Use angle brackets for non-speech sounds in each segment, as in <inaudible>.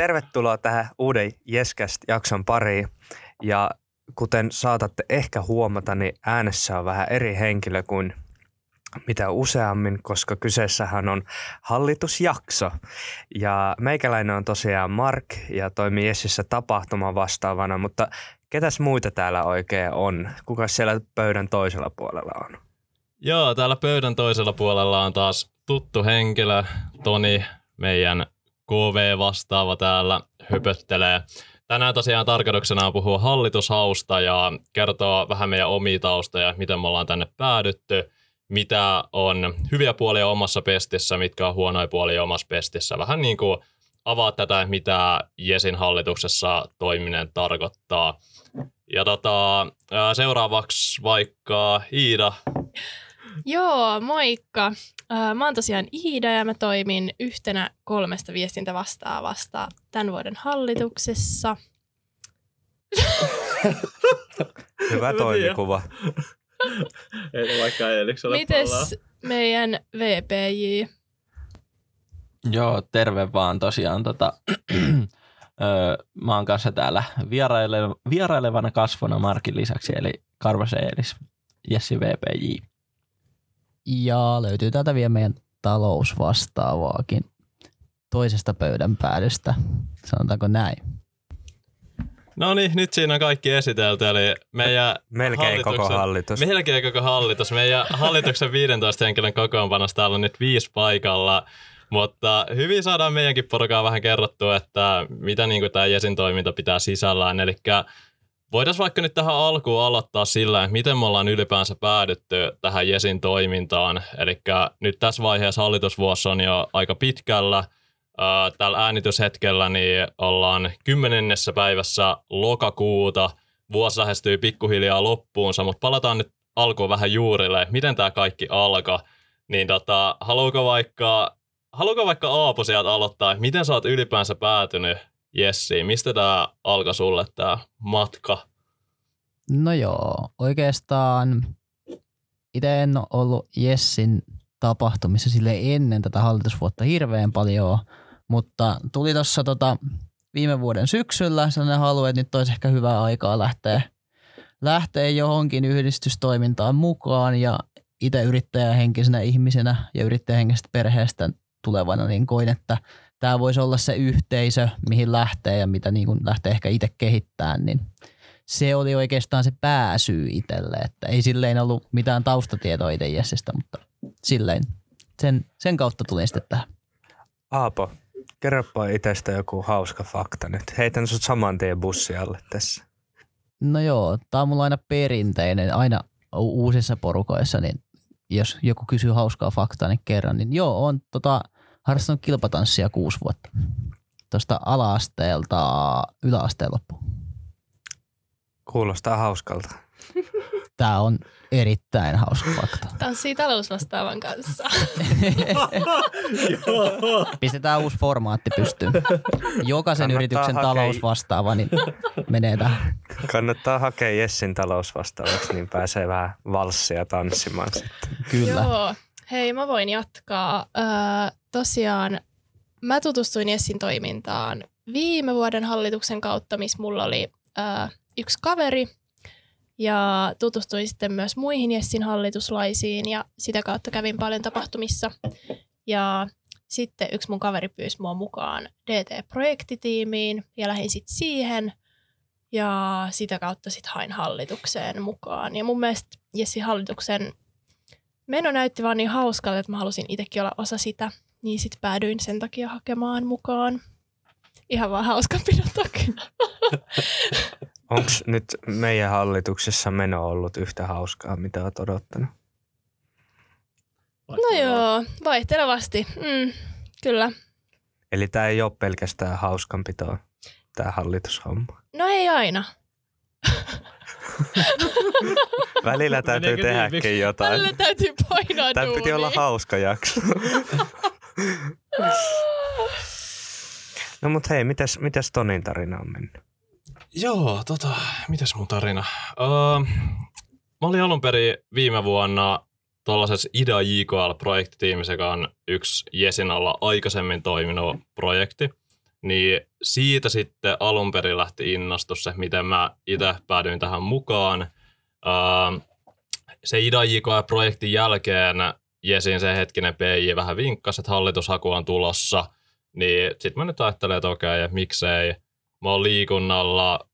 Tervetuloa tähän uuden Jeskäst-jakson pariin. Ja kuten saatatte ehkä huomata, niin äänessä on vähän eri henkilö kuin mitä useammin, koska kyseessähän on hallitusjakso. Ja meikäläinen on tosiaan Mark ja toimii Jessissä tapahtuma vastaavana, mutta ketäs muita täällä oikein on? Kuka siellä pöydän toisella puolella on? Joo, täällä pöydän toisella puolella on taas tuttu henkilö, Toni, meidän KV-vastaava täällä höpöttelee. Tänään tosiaan tarkoituksena on puhua hallitushausta ja kertoa vähän meidän omia taustoja, miten me ollaan tänne päädytty, mitä on hyviä puolia omassa pestissä, mitkä on huonoja puolia omassa pestissä. Vähän niin kuin avaa tätä, mitä Jesin hallituksessa toiminen tarkoittaa. Ja tota, seuraavaksi vaikka Iida. Joo, moikka. Mä oon tosiaan Iida ja mä toimin yhtenä kolmesta viestintävastaavasta tämän vuoden hallituksessa. <laughs> Hyvä toimikuva. <laughs> Ei vaikka Eeliksi ole Mites meidän VPJ? Joo, terve vaan tosiaan. Tota, <clears throat> mä oon kanssa täällä vieraile, vierailevana kasvona Markin lisäksi, eli Karvas Eelis, Jessi VPJ. Ja löytyy täältä vielä meidän talousvastaavaakin toisesta pöydän päädystä, sanotaanko näin. No niin, nyt siinä on kaikki esitelty, eli meidän Melkein koko hallitus. Melkein koko hallitus. Meidän hallituksen 15 henkilön kokoonpanossa täällä on nyt viisi paikalla, mutta hyvin saadaan meidänkin porukaa vähän kerrottua, että mitä niin kuin tämä Jesin toiminta pitää sisällään. Eli voitaisiin vaikka nyt tähän alkuun aloittaa sillä, että miten me ollaan ylipäänsä päädytty tähän Jesin toimintaan. Eli nyt tässä vaiheessa hallitusvuosi on jo aika pitkällä. Tällä äänityshetkellä niin ollaan kymmenennessä päivässä lokakuuta. Vuosi lähestyy pikkuhiljaa loppuunsa, mutta palataan nyt alkuun vähän juurille, miten tämä kaikki alkaa. Niin tota, haluuko vaikka haluatko vaikka Aapo sieltä aloittaa, miten sä oot ylipäänsä päätynyt Jessiin? Mistä tämä alkoi sulle tämä matka? No joo, oikeastaan itse en ole ollut Jessin tapahtumissa sille ennen tätä hallitusvuotta hirveän paljon, mutta tuli tuossa tota viime vuoden syksyllä sellainen halu, että nyt olisi ehkä hyvää aikaa lähteä, lähteä johonkin yhdistystoimintaan mukaan ja itse yrittäjähenkisenä ihmisenä ja yrittäjähenkisestä perheestä tulevana, niin koin, että tämä voisi olla se yhteisö, mihin lähtee ja mitä niin kuin lähtee ehkä itse kehittämään, niin se oli oikeastaan se pääsyy itselle, että ei silleen ollut mitään taustatietoa itse Jessestä, mutta silleen sen, sen kautta tulin sitten tähän. Aapo, kerropa itsestä joku hauska fakta nyt. Heitän sut saman tien bussialle tässä. No joo, tää on mulla aina perinteinen, aina uusissa porukoissa, niin jos joku kysyy hauskaa faktaa, niin kerran, niin joo, on tota, harrastanut kilpatanssia kuusi vuotta. Tuosta ala-asteelta yläasteen loppuun. Kuulostaa hauskalta. <laughs> Tämä on erittäin hauska fakta. Tanssii talousvastaavan kanssa. <laughs> Pistetään uusi formaatti pystyyn. Jokaisen Kannattaa yrityksen hakea- talousvastaava niin menee tähän. Kannattaa hakea Jessin talousvastaavaksi, niin pääsee vähän valssia tanssimaan sitten. Kyllä. Joo. Hei, mä voin jatkaa. Öö, tosiaan mä tutustuin Jessin toimintaan viime vuoden hallituksen kautta, missä mulla oli öö, yksi kaveri. Ja tutustuin sitten myös muihin Jessin hallituslaisiin ja sitä kautta kävin paljon tapahtumissa. Ja sitten yksi mun kaveri pyysi mua mukaan DT-projektitiimiin ja lähdin sitten siihen. Ja sitä kautta sitten hain hallitukseen mukaan. Ja mun mielestä Jessin hallituksen meno näytti vaan niin hauskalta, että mä halusin itsekin olla osa sitä. Niin sit päädyin sen takia hakemaan mukaan. Ihan vaan hauskanpidon <laughs> takia. Onko nyt meidän hallituksessa meno ollut yhtä hauskaa, mitä olet odottanut? No joo, vaihtelevasti. Mm, kyllä. Eli tämä ei ole pelkästään hauskanpitoa, tämä hallitushomma. No ei aina. <laughs> <laughs> Välillä täytyy Meneekö tehdäkin tiiviksi? jotain. Välillä täytyy painaa Tämä piti olla duunia. hauska jakso. <laughs> No mut hei, mitäs, mitäs Tonin tarina on mennyt? Joo, tota, mitäs mun tarina? Öö, mä olin alun perin viime vuonna tuollaisessa IDA JKL-projektitiimissä, joka on yksi Jesin alla aikaisemmin toiminut projekti. Niin siitä sitten alun perin lähti innostus se, miten mä itse päädyin tähän mukaan. Uh, se IDA-JKE-projektin jälkeen Jesin se hetkinen PJ vähän vinkkasi, että hallitushaku on tulossa, niin sitten mä nyt ajattelen, että okei, okay, miksei. Mä oon liikunnalla,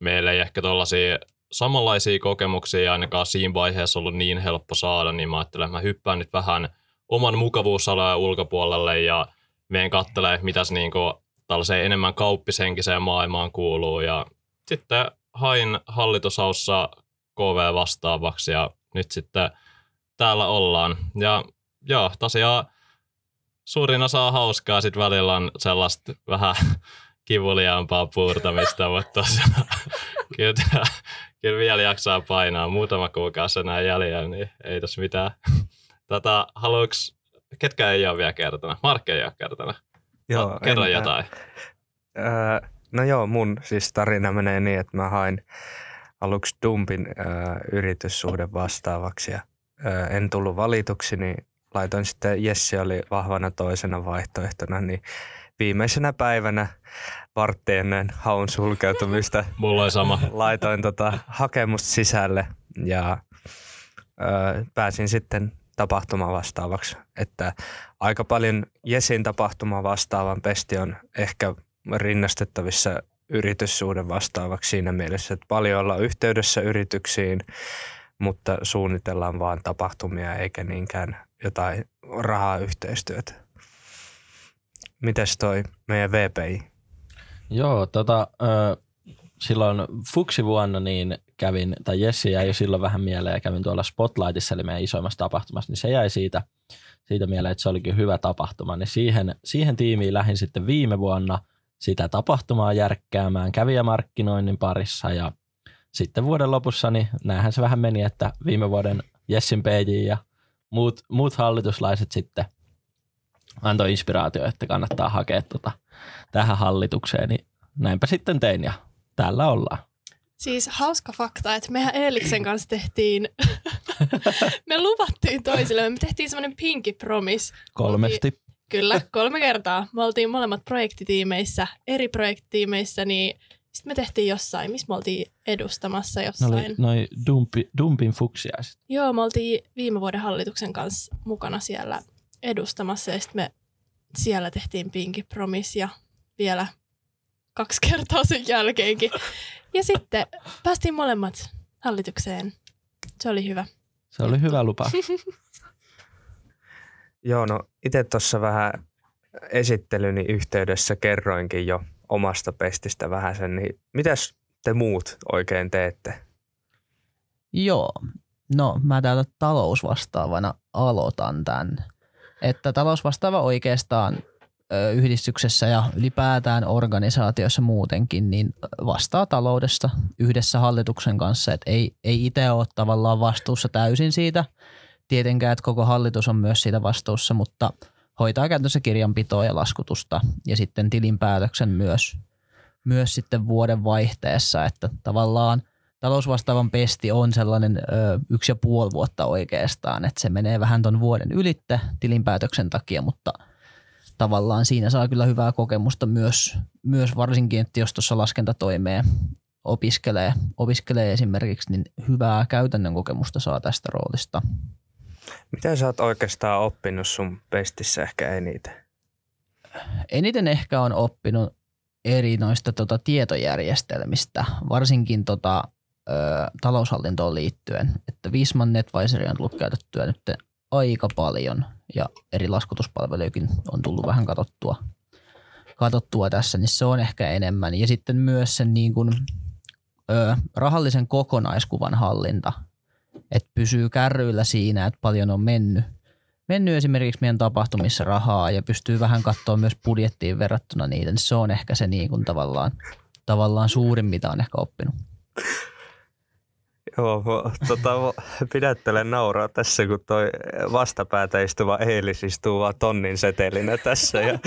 meillä ei ehkä tuollaisia samanlaisia kokemuksia ainakaan siinä vaiheessa ollut niin helppo saada, niin mä ajattelen, että mä hyppään nyt vähän oman mukavuusalueen ulkopuolelle ja menen katselemaan, mitä se niinku tällaiseen enemmän kauppisenkiseen maailmaan kuuluu. Ja sitten hain hallitusaussa KV vastaavaksi ja nyt sitten täällä ollaan. Ja joo, tosiaan suurin osa on hauskaa, sitten välillä on sellaista vähän <laughs> kivuliaampaa puurtamista, <laughs> mutta tosiaan kyllä, kyllä vielä jaksaa painaa. Muutama kuukausi enää jäljellä, niin ei tässä mitään. <laughs> Tätä haluuks, ketkä ei ole vielä kertana? Markki ei ole kertana. Joo, Kerro en, jotain. Äh, no joo, mun siis tarina menee niin, että mä hain aluksi Dumpin äh, yrityssuhde vastaavaksi ja äh, en tullut valituksi, niin laitoin sitten, Jessi oli vahvana toisena vaihtoehtona, niin viimeisenä päivänä vartti ennen haun sulkeutumista <laughs> Mulla on sama. laitoin tota hakemusta sisälle ja ö, pääsin sitten tapahtuma vastaavaksi. Että aika paljon Jesin tapahtuma vastaavan pesti on ehkä rinnastettavissa yrityssuuden vastaavaksi siinä mielessä, että paljon ollaan yhteydessä yrityksiin, mutta suunnitellaan vaan tapahtumia eikä niinkään jotain rahayhteistyötä. Mites toi meidän VPI? Joo, tota, silloin fuksi vuonna niin kävin, tai Jessi jäi jo silloin vähän mieleen ja kävin tuolla Spotlightissa, eli meidän isoimmassa tapahtumassa, niin se jäi siitä, siitä mieleen, että se olikin hyvä tapahtuma. Niin siihen, siihen tiimiin lähdin sitten viime vuonna sitä tapahtumaa järkkäämään kävijämarkkinoinnin parissa ja sitten vuoden lopussa, niin näähän se vähän meni, että viime vuoden Jessin PJ ja muut, muut hallituslaiset sitten antoi inspiraatio, että kannattaa hakea tota, tähän hallitukseen, niin näinpä sitten tein ja täällä ollaan. Siis hauska fakta, että mehän Eeliksen kanssa tehtiin, <laughs> me luvattiin toisille, me tehtiin semmoinen pinky promise. Kolmesti. Oltiin, kyllä, kolme kertaa. Me oltiin molemmat projektitiimeissä, eri projektitiimeissä, niin sitten me tehtiin jossain, missä me oltiin edustamassa jossain. No oli noi dumpi, dumpin fuksiaiset. Joo, me oltiin viime vuoden hallituksen kanssa mukana siellä edustamassa ja sitten me siellä tehtiin Pinky Promise ja vielä kaksi kertaa sen jälkeenkin. Ja sitten päästiin molemmat hallitukseen. Se oli hyvä. Se oli hyvä lupa. <laughs> Joo, no itse tuossa vähän esittelyni yhteydessä kerroinkin jo omasta pestistä vähän sen, niin mitäs te muut oikein teette? Joo, no mä täältä talousvastaavana aloitan tämän. Että talousvastaava oikeastaan yhdistyksessä ja ylipäätään organisaatioissa muutenkin, niin vastaa taloudesta yhdessä hallituksen kanssa. Et ei, ei itse ole tavallaan vastuussa täysin siitä. Tietenkään, että koko hallitus on myös siitä vastuussa, mutta hoitaa käytännössä kirjanpitoa ja laskutusta ja sitten tilinpäätöksen myös, myös sitten vuoden vaihteessa, että tavallaan talousvastaavan pesti on sellainen ö, yksi ja puoli vuotta oikeastaan, että se menee vähän ton vuoden ylitte tilinpäätöksen takia, mutta – tavallaan siinä saa kyllä hyvää kokemusta myös, myös varsinkin, että jos tuossa laskentatoimeen opiskelee, opiskelee esimerkiksi, niin hyvää käytännön kokemusta saa tästä roolista. Mitä sä oot oikeastaan oppinut sun pestissä ehkä eniten? Eniten ehkä on oppinut eri noista tota, tietojärjestelmistä, varsinkin tota, ö, taloushallintoon liittyen. Että Visman NetVisoria on tullut käytettyä nyt aika paljon ja eri laskutuspalvelujakin on tullut vähän katsottua, katsottua tässä, niin se on ehkä enemmän. Ja sitten myös sen niin kuin, ö, rahallisen kokonaiskuvan hallinta, että pysyy kärryillä siinä, että paljon on mennyt, mennyt esimerkiksi meidän tapahtumissa rahaa ja pystyy vähän katsoa myös budjettiin verrattuna niitä, niin se on ehkä se niin kuin tavallaan, tavallaan suurin, mitä on ehkä oppinut. Joo, tota, pidättelen nauraa tässä, kun toi vastapäätä istuva Eelis istuu vaan tonnin setelinä tässä ja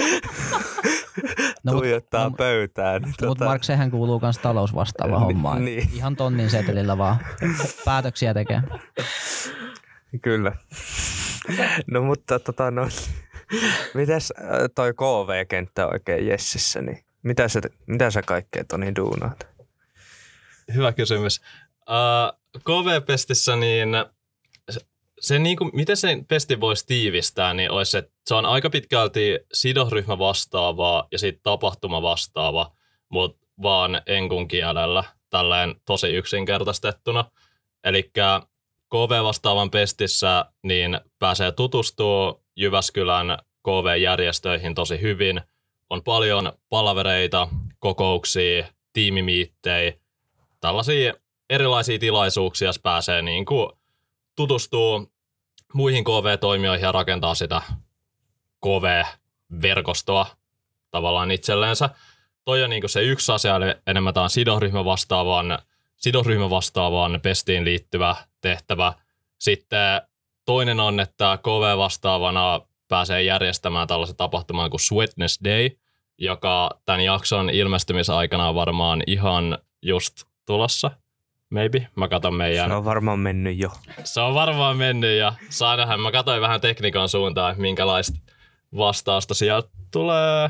<laughs> no, tuijottaa mut, pöytään. No, tota... Mutta Mark, sehän kuuluu myös talousvastaava hommaan. Niin. Ihan tonnin setelillä vaan päätöksiä tekee. Kyllä. No mutta tota, no, Mites äh, toi KV-kenttä oikein Jessissä, niin mitä sä, mitä sä kaikkea Toni duunaat? Hyvä kysymys. Uh, KV-pestissä niin se, se niin kuin, miten sen pesti voisi tiivistää, niin olisi, että se on aika pitkälti sidosryhmä vastaavaa ja sitten tapahtuma vastaava, mutta vaan enkun kielellä, tälleen tosi yksinkertaistettuna. Eli KV-vastaavan pestissä niin pääsee tutustua Jyväskylän KV-järjestöihin tosi hyvin. On paljon palavereita, kokouksia, tiimimiittejä, tällaisia erilaisia tilaisuuksia, pääsee niin kuin tutustuu muihin KV-toimijoihin ja rakentaa sitä KV-verkostoa tavallaan itsellensä. Toi on niin kuin se yksi asia, eli enemmän tämä on sidosryhmä vastaavan, sidosryhmä vastaavan pestiin liittyvä tehtävä. Sitten toinen on, että KV-vastaavana pääsee järjestämään tällaisen tapahtuman kuin Sweetness Day, joka tämän jakson ilmestymisaikana on varmaan ihan just tulossa. Maybe. Mä katon meidän... Se on varmaan mennyt jo. Se on varmaan mennyt ja saa nähdä. Mä katsoin vähän tekniikan suuntaan, että minkälaista vastausta sieltä tulee.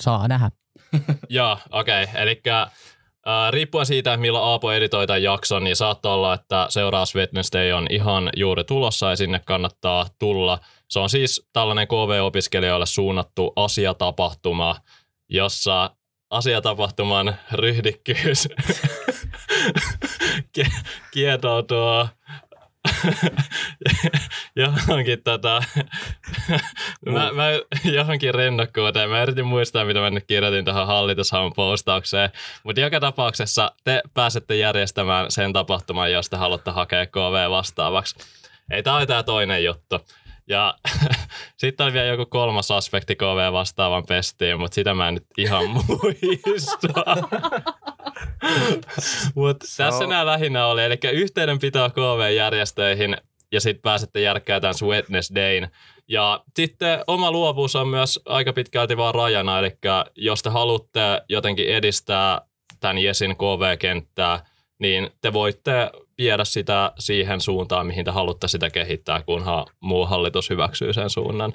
Saa nähdä. <laughs> Joo, okei. Okay. Eli äh, riippuen siitä, että milloin Aapo editoi tämän jakson, niin saattaa olla, että seuraava Wednesday on ihan juuri tulossa ja sinne kannattaa tulla. Se on siis tällainen KV-opiskelijoille suunnattu asiatapahtuma, jossa asiatapahtuman ryhdikkyys <laughs> kietoutuu <laughs> johonkin tota, <laughs> mä, mä, johonkin rennokkuuteen. Mä yritin muistaa, mitä mä nyt kirjoitin tähän hallitushaun postaukseen. Mutta joka tapauksessa te pääsette järjestämään sen tapahtuman, jos te haluatte hakea KV vastaavaksi. Ei, tää oli tää toinen juttu. Ja <laughs> sitten oli vielä joku kolmas aspekti KV vastaavan pestiin, mutta sitä mä en nyt ihan <laughs> muista. mutta tässä on... nämä lähinnä oli, eli yhteydenpito KV-järjestöihin ja sitten pääsette järkkää tämän Sweetness Dayn. Ja sitten oma luovuus on myös aika pitkälti vaan rajana, eli jos te haluatte jotenkin edistää tämän Jesin KV-kenttää, niin te voitte viedä sitä siihen suuntaan, mihin te haluatte sitä kehittää, kunhan muu hallitus hyväksyy sen suunnan.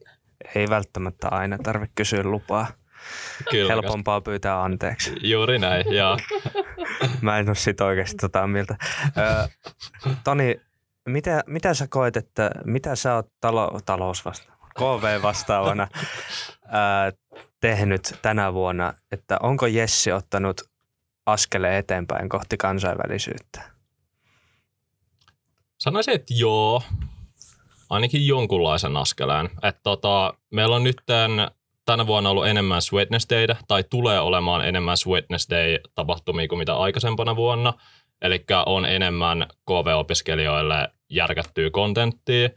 <laughs> Ei välttämättä aina tarvitse kysyä lupaa. Kyllä. Helpompaa pyytää anteeksi. Juuri näin, joo. <laughs> Mä en ole sit oikeasti tota mieltä. Ö, Toni, mitä, mitä sä koet, että mitä sä oot talo, talous vasta, KV vastaavana ää, tehnyt tänä vuonna, että onko Jessi ottanut askeleen eteenpäin kohti kansainvälisyyttä? Sanoisin, että joo, ainakin jonkunlaisen askeleen. Että tota, meillä on nyt tämän, tänä vuonna ollut enemmän Sweetness Dayta, tai tulee olemaan enemmän Sweetness Day-tapahtumia kuin mitä aikaisempana vuonna. Eli on enemmän KV-opiskelijoille järkättyä kontenttia.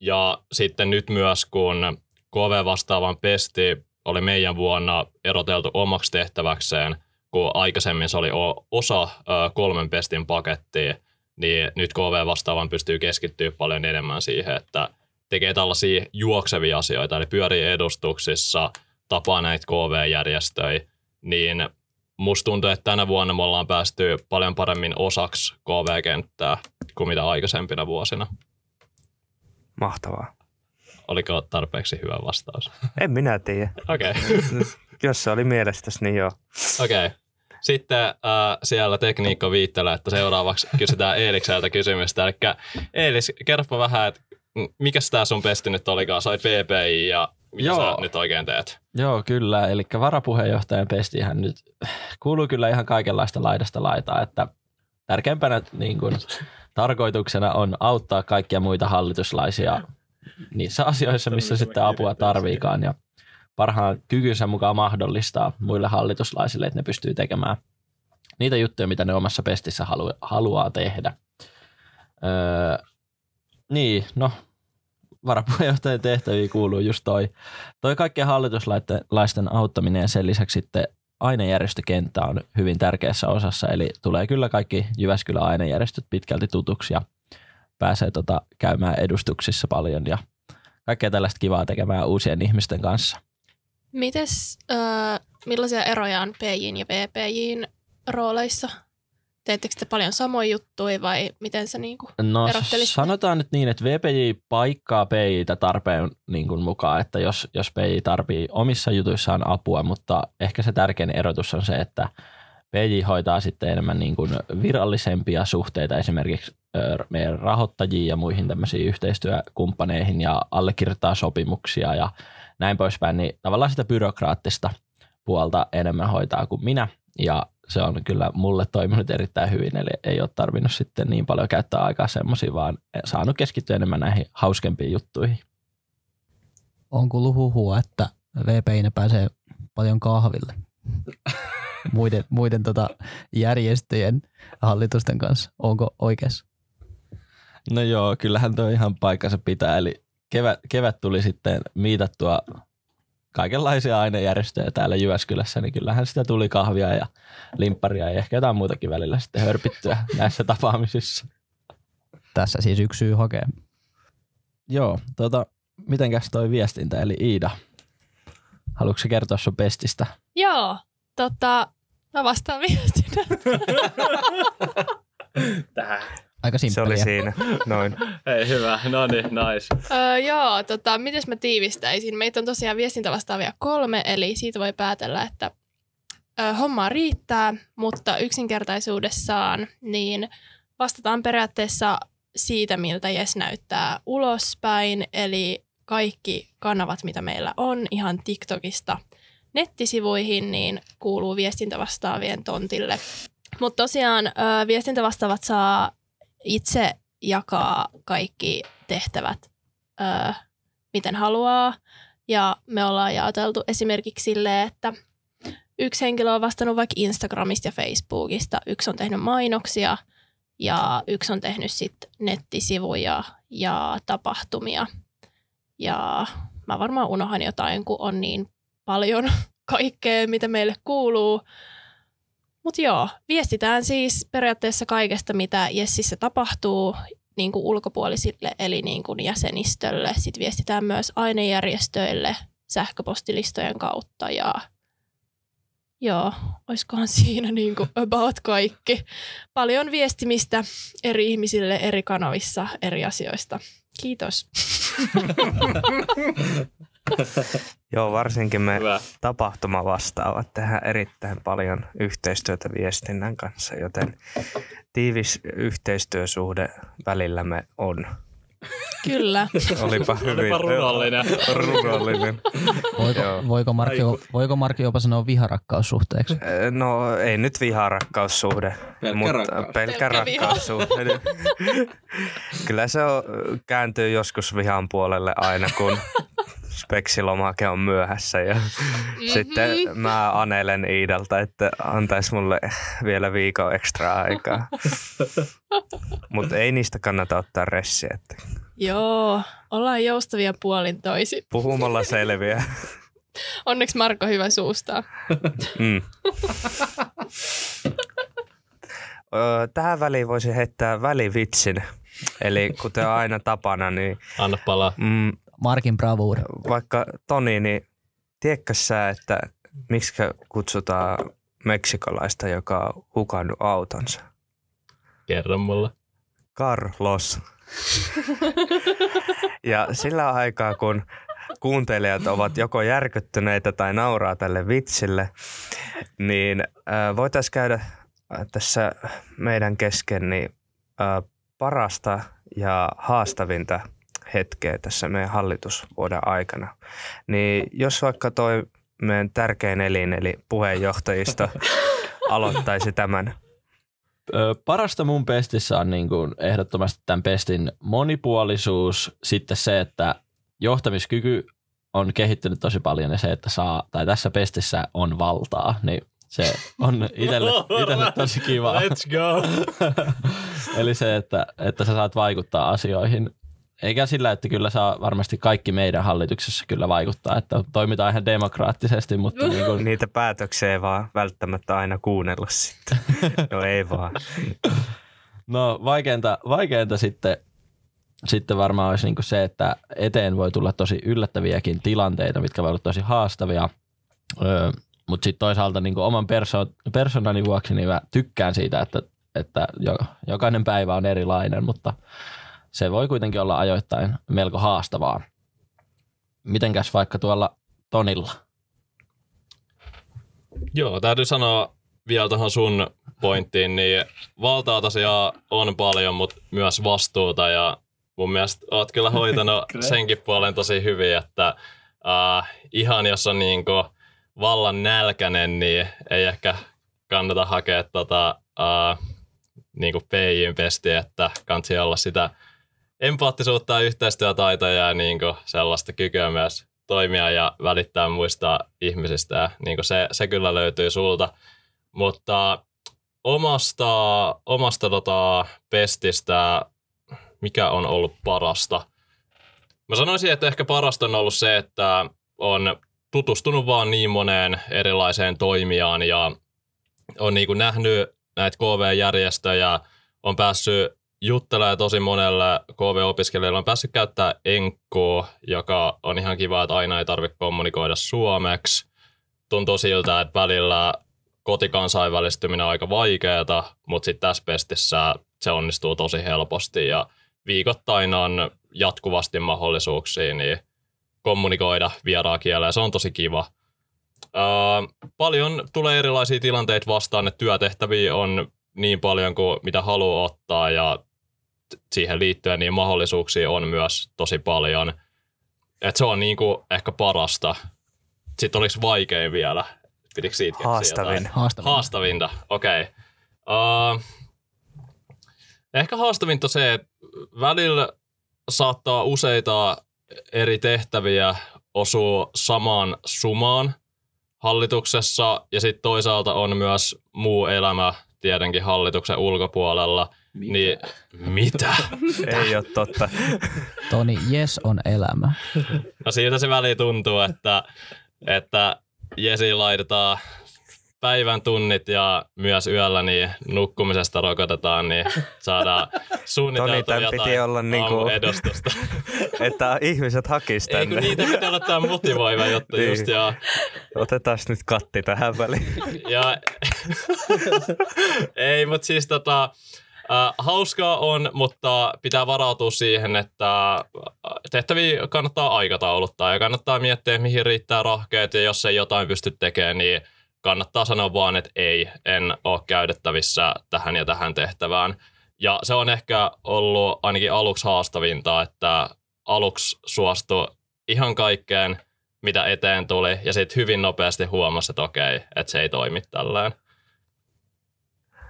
Ja sitten nyt myös, kun KV-vastaavan pesti oli meidän vuonna eroteltu omaksi tehtäväkseen, kun aikaisemmin se oli osa kolmen pestin pakettia, niin nyt KV vastaavan pystyy keskittyä paljon enemmän siihen, että tekee tällaisia juoksevia asioita, eli pyörii edustuksissa, tapaa näitä KV-järjestöjä, niin musta tuntuu, että tänä vuonna me ollaan päästy paljon paremmin osaksi KV-kenttää kuin mitä aikaisempina vuosina. Mahtavaa. Oliko tarpeeksi hyvä vastaus? En minä tiedä. Okei. Okay. <laughs> Jos se oli mielestäsi, niin joo. Okei. Okay. Sitten äh, siellä tekniikko viittelee, että seuraavaksi kysytään Eelikseltä kysymystä. Eli Eelis, kerropa vähän, että mikä tämä sun pesti nyt olikaan? Sai PPI ja mitä Joo. sä nyt oikein teet? Joo, kyllä. Eli varapuheenjohtajan pestihän nyt kuuluu kyllä ihan kaikenlaista laidasta laitaa, että tärkeimpänä niin kuin, tarkoituksena on auttaa kaikkia muita hallituslaisia niissä asioissa, missä sitten apua tarviikaan. Ja parhaan kykynsä mukaan mahdollistaa muille hallituslaisille, että ne pystyy tekemään niitä juttuja, mitä ne omassa pestissä halu- haluaa tehdä. Öö, niin, no varapuheenjohtajan tehtäviin kuuluu just toi, toi kaikkien hallituslaisten auttaminen ja sen lisäksi sitten ainejärjestökenttä on hyvin tärkeässä osassa, eli tulee kyllä kaikki Jyväskylän ainejärjestöt pitkälti tutuksi ja pääsee tota käymään edustuksissa paljon ja kaikkea tällaista kivaa tekemään uusien ihmisten kanssa. Mites, äh, millaisia eroja on PJin ja VPJin rooleissa? teettekö te paljon samoja juttuja vai miten sä niinku No sanotaan nyt niin, että VPJ paikkaa PItä tarpeen niin kuin mukaan, että jos, jos PI tarvii omissa jutuissaan apua, mutta ehkä se tärkein erotus on se, että PJ hoitaa sitten enemmän niin kuin virallisempia suhteita esimerkiksi meidän rahoittajiin ja muihin tämmöisiin yhteistyökumppaneihin ja allekirjoittaa sopimuksia ja näin poispäin, niin tavallaan sitä byrokraattista puolta enemmän hoitaa kuin minä ja se on kyllä mulle toiminut erittäin hyvin, eli ei ole tarvinnut sitten niin paljon käyttää aikaa semmoisiin, vaan saanut keskittyä enemmän näihin hauskempiin juttuihin. On kuullut huhua, että VPinä pääsee paljon kahville <laughs> muiden, muiden tota järjestöjen hallitusten kanssa. Onko oikeassa? No joo, kyllähän tuo ihan paikkansa pitää, eli kevät, kevät tuli sitten miitattua kaikenlaisia ainejärjestöjä täällä Jyväskylässä, niin kyllähän sitä tuli kahvia ja limpparia ja ehkä jotain muutakin välillä sitten hörpittyä <laughs> näissä tapaamisissa. Tässä siis yksi syy hakea. Joo, tota, mitenkäs toi viestintä, eli Iida, haluatko kertoa sun pestistä? Joo, tota, mä vastaan viestinä. <laughs> Aika Se oli simppeliä. siinä. Noin. Hei, hyvä. No niin, nice. öö, joo, tota, miten mä tiivistäisin? Meitä on tosiaan viestintävastaavia kolme, eli siitä voi päätellä, että ö, hommaa riittää, mutta yksinkertaisuudessaan niin vastataan periaatteessa siitä, miltä Jes näyttää ulospäin, eli kaikki kanavat, mitä meillä on, ihan TikTokista nettisivuihin, niin kuuluu viestintävastaavien tontille. Mutta tosiaan ö, viestintävastaavat saa itse jakaa kaikki tehtävät, ö, miten haluaa. Ja me ollaan jaoteltu esimerkiksi silleen, että yksi henkilö on vastannut vaikka Instagramista ja Facebookista, yksi on tehnyt mainoksia ja yksi on tehnyt sitten nettisivuja ja tapahtumia. Ja mä varmaan unohan jotain, kun on niin paljon <laughs> kaikkea, mitä meille kuuluu. Mutta joo, viestitään siis periaatteessa kaikesta, mitä Jessissä tapahtuu niin kuin ulkopuolisille, eli niin kuin jäsenistölle. Sitten viestitään myös ainejärjestöille sähköpostilistojen kautta ja joo, olisikohan <laughs> siinä niin kuin about kaikki. Paljon viestimistä eri ihmisille eri kanavissa eri asioista. Kiitos. <laughs> <laughs> Joo, varsinkin me Hyvä. tapahtuma vastaavat tehdään erittäin paljon yhteistyötä viestinnän kanssa, joten tiivis yhteistyösuhde välillämme on. Kyllä. <laughs> Olipa hyvin. Olipa runollinen. runollinen. <laughs> Voiko, Joo. voiko, Marki, Aiku. voiko Marki jopa sanoa viharakkaussuhteeksi? No ei nyt viharakkaussuhde, Pelkkä mutta rakkaus. pelkkä Pelkkä viha. rakkaussuhde. Kyllä se on, kääntyy joskus vihan puolelle aina, kun speksilomake on myöhässä ja sitten mä anelen Iidalta, että antaisi mulle vielä viikon ekstra aikaa. <laughs> Mutta ei niistä kannata ottaa ressiä, että Joo, ollaan joustavia puolin toisin. puhumalla <laughs> selviää. Onneksi Marko hyvä suustaa. Mm. <laughs> Tähän väliin voisi heittää välivitsin. Eli kuten aina tapana, niin Anna palaa. mm, Markin bravuur. vaikka Toni, niin tiedätkö sä, että miksi kutsutaan meksikolaista, joka on hukannut autonsa? Kerro mulle. Carlos. ja sillä aikaa, kun kuuntelijat ovat joko järkyttyneitä tai nauraa tälle vitsille, niin voitaisiin käydä tässä meidän kesken niin, parasta ja haastavinta hetkeä tässä meidän hallitusvuoden aikana. Niin jos vaikka toi meidän tärkein elin, eli puheenjohtajisto, <laughs> aloittaisi tämän. Ö, Parasta mun pestissä on niin kuin ehdottomasti tämän pestin monipuolisuus, sitten se, että johtamiskyky on kehittynyt tosi paljon ja se, että saa, tai tässä pestissä on valtaa, niin se on itselle, <laughs> itselle tosi kiva. Let's go. <laughs> Eli se, että, että sä saat vaikuttaa asioihin. Eikä sillä, että kyllä saa varmasti kaikki meidän hallituksessa kyllä vaikuttaa, että toimitaan ihan demokraattisesti, mutta niin kuin, Niitä päätöksiä ei vaan välttämättä aina kuunnella sitten. <laughs> No ei vaan. No vaikeinta, vaikeinta sitten, sitten varmaan olisi niin se, että eteen voi tulla tosi yllättäviäkin tilanteita, mitkä voi olla tosi haastavia. Öö, mutta sitten toisaalta niin oman perso- persoonani vuoksi niin mä tykkään siitä, että että jo, jokainen päivä on erilainen, mutta se voi kuitenkin olla ajoittain melko haastavaa. Mitenkäs vaikka tuolla Tonilla? Joo, täytyy sanoa vielä tuohon sun pointtiin, niin valtaa tosiaan on paljon, mutta myös vastuuta ja mun mielestä oot kyllä <laughs> hoitanut senkin puolen tosi hyvin, että uh, ihan jos on niinku vallan nälkäinen, niin ei ehkä kannata hakea tota, uh, niinku PJin pesti, että kansi olla sitä empaattisuutta ja yhteistyötaitoja ja niinku sellaista kykyä myös toimia ja välittää muista ihmisistä. Ja niinku se, se kyllä löytyy sulta. Mutta omasta, omasta tota pestistä, mikä on ollut parasta? Mä sanoisin, että ehkä parasta on ollut se, että on tutustunut vaan niin moneen erilaiseen toimijaan ja on niin kuin nähnyt näitä KV-järjestöjä, on päässyt juttelemaan tosi monelle KV-opiskelijalle, on päässyt käyttää Enkkoa, joka on ihan kiva, että aina ei tarvitse kommunikoida suomeksi. Tuntuu siltä, että välillä kotikansainvälistyminen on aika vaikeaa, mutta sitten tässä pestissä se onnistuu tosi helposti ja viikoittain on jatkuvasti mahdollisuuksia niin kommunikoida vieraa kielellä se on tosi kiva. Uh, paljon tulee erilaisia tilanteita vastaan, että työtehtäviä on niin paljon kuin mitä haluaa ottaa ja siihen liittyen niin mahdollisuuksia on myös tosi paljon. Et se on niin kuin ehkä parasta. Sitten oliko vaikein vielä? Pidikö siitä Haastavin. Haastavin. Haastavinta, okei. Okay. Uh, ehkä haastavinta se, että välillä saattaa useita eri tehtäviä osua samaan sumaan hallituksessa ja sitten toisaalta on myös muu elämä tietenkin hallituksen ulkopuolella. Mitä? Niin, mitä? Ei ole totta. Toni, yes on elämä. No siitä se väli tuntuu, että, että Jesi laitetaan päivän tunnit ja myös yöllä niin nukkumisesta rokotetaan, niin saadaan suunniteltua Toni, tämän piti jotain olla niinku- edustusta. Että ihmiset hakis Ei kun tänne. niitä pitää olla tämä motivoiva juttu Niin. just ja, Otetaan nyt katti tähän väliin. ja <laughs> ei, mutta siis tota, äh, hauskaa on, mutta pitää varautua siihen, että tehtäviä kannattaa aikatauluttaa ja kannattaa miettiä, mihin riittää rahkeet ja jos ei jotain pysty tekemään, niin kannattaa sanoa vaan, että ei, en ole käytettävissä tähän ja tähän tehtävään. Ja se on ehkä ollut ainakin aluksi haastavinta, että aluksi suostui ihan kaikkeen, mitä eteen tuli, ja sitten hyvin nopeasti huomasi, että okei, että se ei toimi tällään.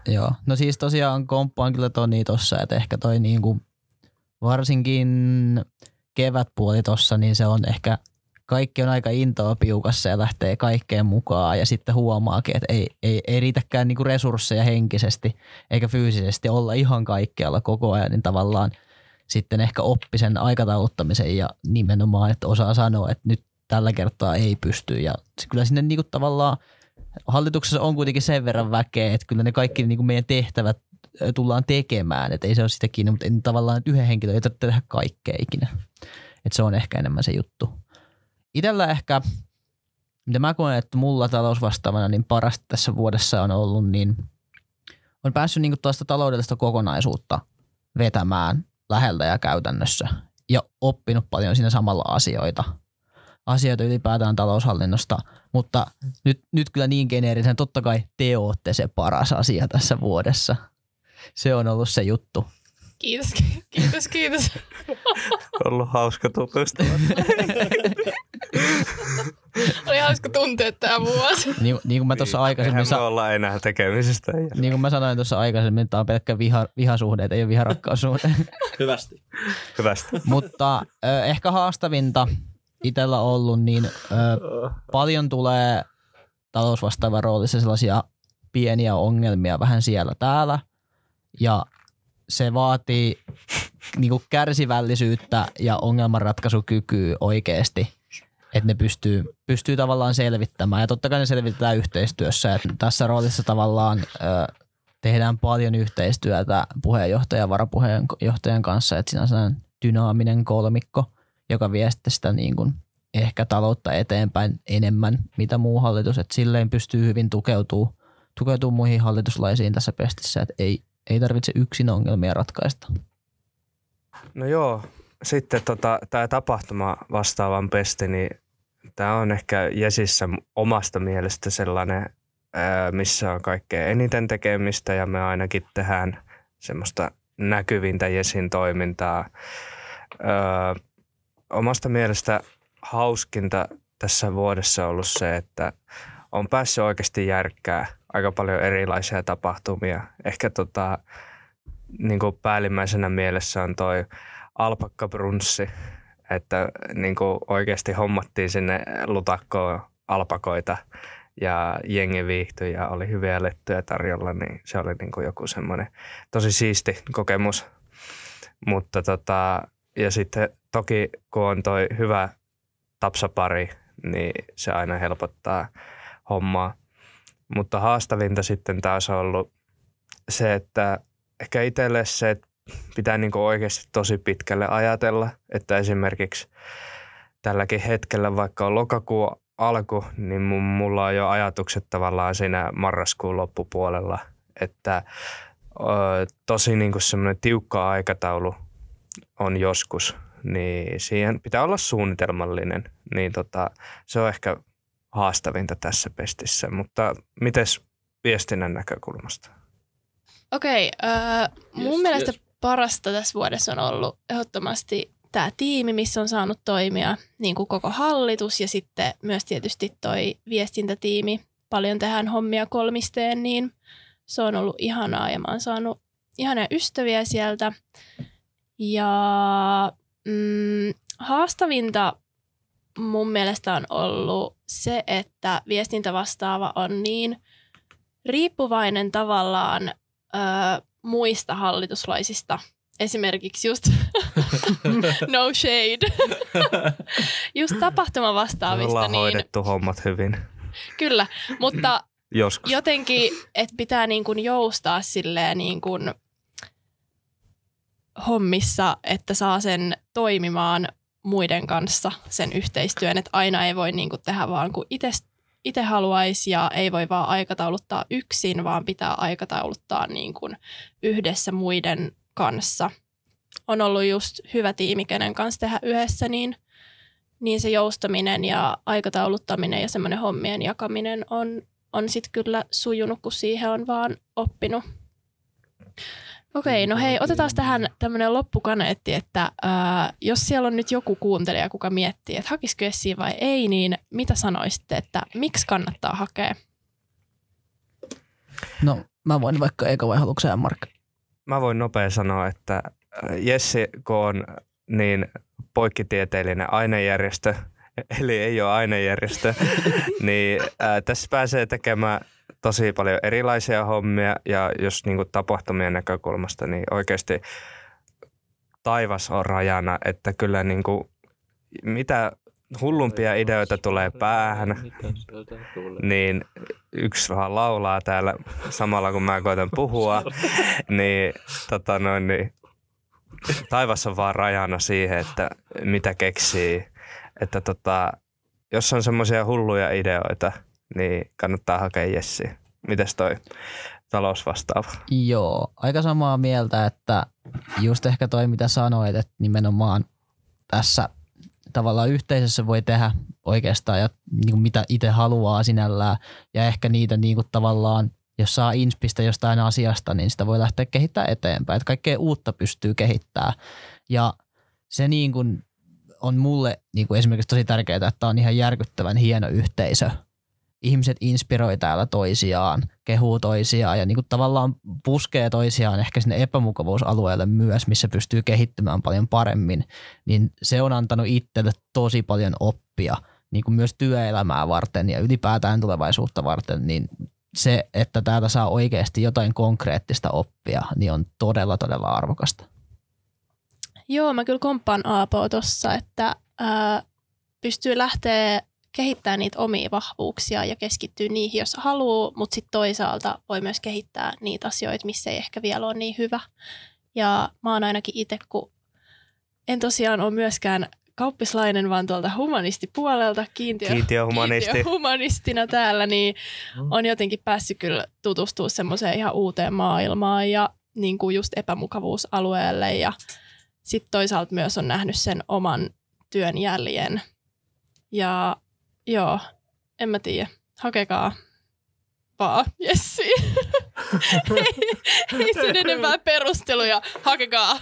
Joo, no siis tosiaan komppaan kyllä Toni tossa, että ehkä toi niinku, varsinkin kevätpuoli tossa, niin se on ehkä, kaikki on aika intoa piukassa ja lähtee kaikkeen mukaan ja sitten huomaakin, että ei, ei, ei riitäkään niinku resursseja henkisesti eikä fyysisesti olla ihan kaikkialla koko ajan, niin tavallaan sitten ehkä oppi sen aikatauluttamisen ja nimenomaan, että osaa sanoa, että nyt tällä kertaa ei pysty. Ja kyllä sinne niinku tavallaan hallituksessa on kuitenkin sen verran väkeä, että kyllä ne kaikki niin kuin meidän tehtävät tullaan tekemään, että ei se ole sitä kiinni, mutta en tavallaan, yhden henkilön ei tarvitse tehdä kaikkea ikinä. Että se on ehkä enemmän se juttu. Itellä ehkä, mitä mä koen, että mulla talousvastaavana niin parasta tässä vuodessa on ollut, niin on päässyt niin tuosta taloudellista kokonaisuutta vetämään läheltä ja käytännössä ja oppinut paljon siinä samalla asioita. Asioita ylipäätään taloushallinnosta, mutta nyt, nyt kyllä niin geneerisen, totta kai te ootte se paras asia tässä vuodessa. Se on ollut se juttu. Kiitos, kiitos, kiitos. <laughs> Ollut hauska tutustua. <laughs> Oli hauska tuntea tämä vuosi. Niin, niin kuin mä tuossa aikaisemmin, Eihän me sa- olla enää tekemisistä. niin kuin mä sanoin tuossa aikaisemmin, tämä on pelkkä viha, vihasuhde, ei ole viharakkaussuhde. Hyvästi. Hyvästä. Mutta ö, ehkä haastavinta itsellä ollut, niin ö, paljon tulee talousvastaavan roolissa sellaisia pieniä ongelmia vähän siellä täällä. Ja se vaatii niinku kärsivällisyyttä ja ongelmanratkaisukykyä oikeasti, että ne pystyy, pystyy tavallaan selvittämään. Ja totta kai ne selvitetään yhteistyössä. Et tässä roolissa tavallaan ö, tehdään paljon yhteistyötä puheenjohtajan ja varapuheenjohtajan kanssa, että siinä on dynaaminen kolmikko, joka vie sitä niin kuin ehkä taloutta eteenpäin enemmän, mitä muu hallitus, että silleen pystyy hyvin tukeutuu, tukeutuu muihin hallituslaisiin tässä pestissä, että ei, ei tarvitse yksin ongelmia ratkaista. No joo, sitten tota, tämä tapahtuma vastaavan pesti, niin tämä on ehkä Jesissä omasta mielestä sellainen, missä on kaikkein eniten tekemistä ja me ainakin tehdään semmoista näkyvintä Jesin toimintaa. Ää, omasta mielestä hauskinta tässä vuodessa ollut se, että on päässyt oikeasti järkkää aika paljon erilaisia tapahtumia. Ehkä tota, niin kuin päällimmäisenä mielessä on toi alpakkabrunssi, että niin kuin oikeasti hommattiin sinne lutakkoon alpakoita ja jengi viihtyi ja oli hyviä lettyjä tarjolla, niin se oli niin kuin joku semmoinen tosi siisti kokemus. Mutta tota, ja sitten toki kun on toi hyvä tapsapari, niin se aina helpottaa hommaa. Mutta haastavinta sitten taas on ollut se, että ehkä itselle se, että pitää niin oikeasti tosi pitkälle ajatella, että esimerkiksi tälläkin hetkellä, vaikka on lokakuun alku, niin mulla on jo ajatukset tavallaan siinä marraskuun loppupuolella, että tosi niin semmoinen tiukka aikataulu on joskus, niin siihen pitää olla suunnitelmallinen, niin tota, se on ehkä haastavinta tässä pestissä, mutta mites viestinnän näkökulmasta? Okei, okay, äh, mun yes, mielestä yes. parasta tässä vuodessa on ollut ehdottomasti tämä tiimi, missä on saanut toimia niin kuin koko hallitus ja sitten myös tietysti toi viestintätiimi. Paljon tehdään hommia kolmisteen, niin se on ollut ihanaa ja mä oon saanut ihania ystäviä sieltä. Ja mm, haastavinta mun mielestä on ollut se, että viestintävastaava on niin riippuvainen tavallaan ö, muista hallituslaisista. Esimerkiksi just, <laughs> no shade, <laughs> just tapahtumavastaavista. Ollaan niin, hoidettu hommat hyvin. Kyllä, mutta Joskus. jotenkin, että pitää niin kuin joustaa silleen niin kuin hommissa, että saa sen toimimaan muiden kanssa sen yhteistyön, että aina ei voi niin kuin tehdä vaan kuin itse haluaisi ja ei voi vaan aikatauluttaa yksin, vaan pitää aikatauluttaa niin kuin yhdessä muiden kanssa. On ollut just hyvä tiimi, kenen kanssa tehdä yhdessä, niin, niin se joustaminen ja aikatauluttaminen ja semmoinen hommien jakaminen on, on sitten kyllä sujunut, kun siihen on vaan oppinut. Okei, no hei, otetaan tähän tämmöinen loppukaneetti, että ää, jos siellä on nyt joku kuuntelija, kuka miettii, että hakisiko esiin vai ei, niin mitä sanoisitte, että miksi kannattaa hakea? No, mä voin vaikka eka vai haluatko Mark? Mä voin nopea sanoa, että Jessi, kun on niin poikkitieteellinen ainejärjestö, <laughs> eli ei ole ainejärjestö, <laughs> niin ää, tässä pääsee tekemään tosi paljon erilaisia hommia ja jos niin kuin tapahtumien näkökulmasta, niin oikeasti taivas on rajana, että kyllä niin kuin, mitä hullumpia ideoita tulee päähän, niin yksi vaan laulaa täällä samalla kun mä koitan puhua, <laughs> niin, tota noin, niin taivas on vaan rajana siihen, että mitä keksii. Että tota, jos on semmoisia hulluja ideoita, niin kannattaa hakea Jessi. Mites toi talousvastaava? Joo, aika samaa mieltä, että just ehkä toi mitä sanoit, että nimenomaan tässä tavallaan yhteisössä voi tehdä oikeastaan ja niin kuin mitä itse haluaa sinällään ja ehkä niitä niin kuin tavallaan, jos saa inspistä jostain asiasta, niin sitä voi lähteä kehittämään eteenpäin, että kaikkea uutta pystyy kehittämään ja se niin kuin on mulle niin kuin esimerkiksi tosi tärkeää, että on ihan järkyttävän hieno yhteisö – ihmiset inspiroi täällä toisiaan, kehuu toisiaan ja niin kuin tavallaan puskee toisiaan ehkä sinne epämukavuusalueelle myös, missä pystyy kehittymään paljon paremmin, niin se on antanut itselle tosi paljon oppia niin kuin myös työelämää varten ja ylipäätään tulevaisuutta varten, niin se, että täältä saa oikeasti jotain konkreettista oppia, niin on todella, todella arvokasta. Joo, mä kyllä komppaan Aapoa tuossa, että ää, pystyy lähteä kehittää niitä omia vahvuuksia ja keskittyä niihin, jos haluaa, mutta sitten toisaalta voi myös kehittää niitä asioita, missä ei ehkä vielä ole niin hyvä. Ja mä oon ainakin itse, kun en tosiaan ole myöskään kauppislainen, vaan tuolta humanistipuolelta, kiintiö, kiintiöhumanisti. kiintiöhumanistina täällä, niin mm. on jotenkin päässyt kyllä tutustua semmoiseen ihan uuteen maailmaan ja niin kuin just epämukavuusalueelle ja sitten toisaalta myös on nähnyt sen oman työn jäljen. Ja joo, en mä tiedä. Hakekaa vaan Jessi. ei, ei sen enempää perusteluja. Hakekaa.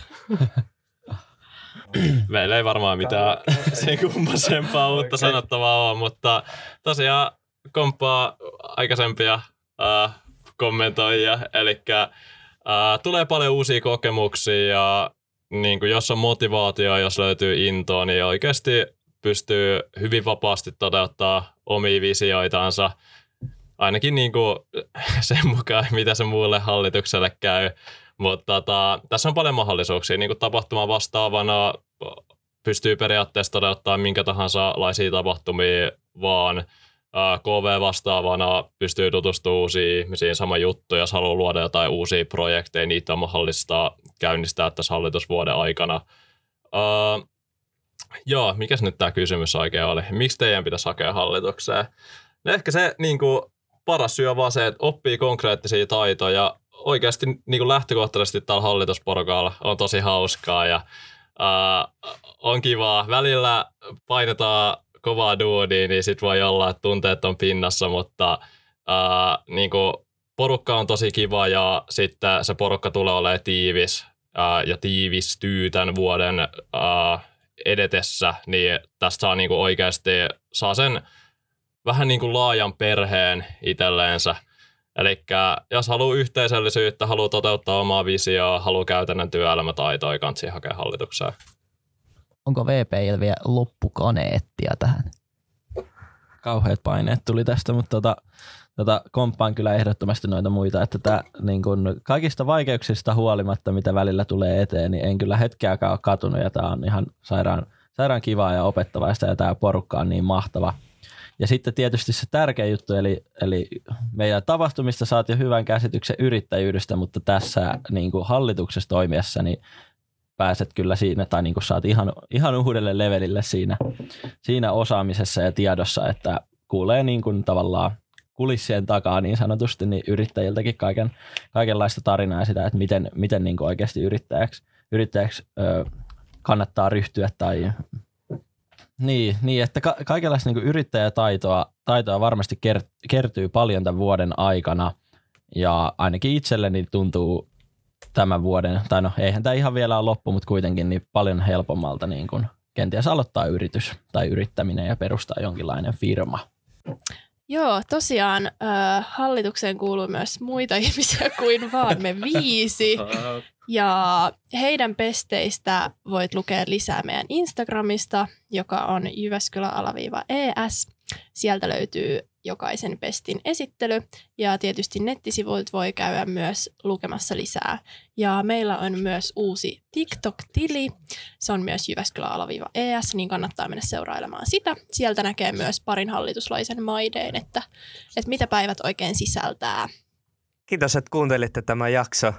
Meillä ei varmaan mitään sen kummasempaa uutta sanottavaa ole, mutta tosiaan komppaa aikaisempia äh, kommentoijia, eli äh, tulee paljon uusia kokemuksia ja niin kuin jos on motivaatio, jos löytyy intoa, niin oikeasti pystyy hyvin vapaasti toteuttaa omia visioitansa, ainakin niin kuin <laughs> sen mukaan, mitä se muulle hallitukselle käy. Mutta tota, tässä on paljon mahdollisuuksia. Niin kuin tapahtuma vastaavana pystyy periaatteessa toteuttaa minkä tahansa laisia tapahtumia, vaan KV-vastaavana pystyy tutustumaan uusiin ihmisiin, sama juttu, jos haluaa luoda jotain uusia projekteja, niitä on mahdollista käynnistää tässä hallitusvuoden aikana. Uh, joo, mikä nyt tämä kysymys oikein oli? Miksi teidän pitäisi hakea hallitukseen? No ehkä se niin kuin, paras syy on vaan se, että oppii konkreettisia taitoja. Oikeasti niin kuin lähtökohtaisesti tällä hallitusporukalla on tosi hauskaa ja uh, on kivaa. Välillä painetaan kovaa duudia, niin sit voi olla, että tunteet on pinnassa, mutta uh, niin kuin porukka on tosi kiva ja sitten se porukka tulee olemaan tiivis ja tiivistyy tämän vuoden uh, edetessä, niin tästä saa kuin oikeasti saa sen vähän niin kuin laajan perheen itselleensä. Eli jos haluaa yhteisöllisyyttä, haluaa toteuttaa omaa visioa, haluaa käytännön työelämätaitoja, kansi hakea hallitukseen. Onko VPillä vielä loppukaneettia tähän? Kauheat paineet tuli tästä, mutta tota, tota, komppaan kyllä ehdottomasti noita muita, että tää, niin kun, kaikista vaikeuksista huolimatta, mitä välillä tulee eteen, niin en kyllä hetkeäkään ole katunut ja tämä on ihan sairaan, sairaan kivaa ja opettavaista ja tämä porukka on niin mahtava. Ja sitten tietysti se tärkeä juttu, eli, eli meidän tapahtumista saat jo hyvän käsityksen yrittäjyydestä, mutta tässä niin kuin hallituksessa toimiessa, niin pääset kyllä siinä, tai niin kuin saat ihan, ihan uudelle levelille siinä, siinä osaamisessa ja tiedossa, että kuulee niin kuin tavallaan kulissien takaa niin sanotusti niin yrittäjiltäkin kaiken, kaikenlaista tarinaa sitä, että miten, miten niin kuin oikeasti yrittäjäksi, yrittäjäksi ö, kannattaa ryhtyä tai niin, niin että ka- kaikenlaista niin yrittäjätaitoa taitoa varmasti kert- kertyy paljon tämän vuoden aikana. Ja ainakin itselleni tuntuu tämän vuoden, tai no eihän tämä ihan vielä ole loppu, mutta kuitenkin niin paljon helpommalta niin kuin kenties aloittaa yritys tai yrittäminen ja perustaa jonkinlainen firma. Joo, tosiaan äh, hallitukseen kuuluu myös muita <laughs> ihmisiä kuin vaan me viisi. <laughs> Ja heidän pesteistä voit lukea lisää meidän Instagramista, joka on jyväskylä-es. Sieltä löytyy jokaisen pestin esittely ja tietysti nettisivuilta voi käydä myös lukemassa lisää. Ja meillä on myös uusi TikTok-tili, se on myös Jyväskylä-es, niin kannattaa mennä seurailemaan sitä. Sieltä näkee myös parin hallituslaisen maideen, että, että mitä päivät oikein sisältää. Kiitos, että kuuntelitte tämä jakso.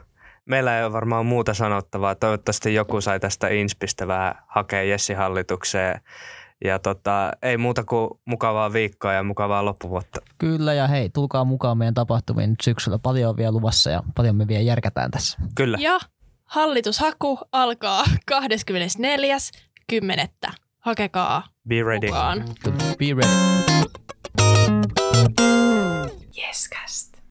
Meillä ei ole varmaan muuta sanottavaa. Toivottavasti joku sai tästä inspistä vähän hakea Jessi hallitukseen ja tota, ei muuta kuin mukavaa viikkoa ja mukavaa loppuvuotta. Kyllä ja hei, tulkaa mukaan meidän tapahtumiin nyt syksyllä. Paljon on vielä luvassa ja paljon me vielä järkätään tässä. Kyllä. Ja hallitushaku alkaa 24.10. Hakekaa Be ready. mukaan. Be ready. Yes,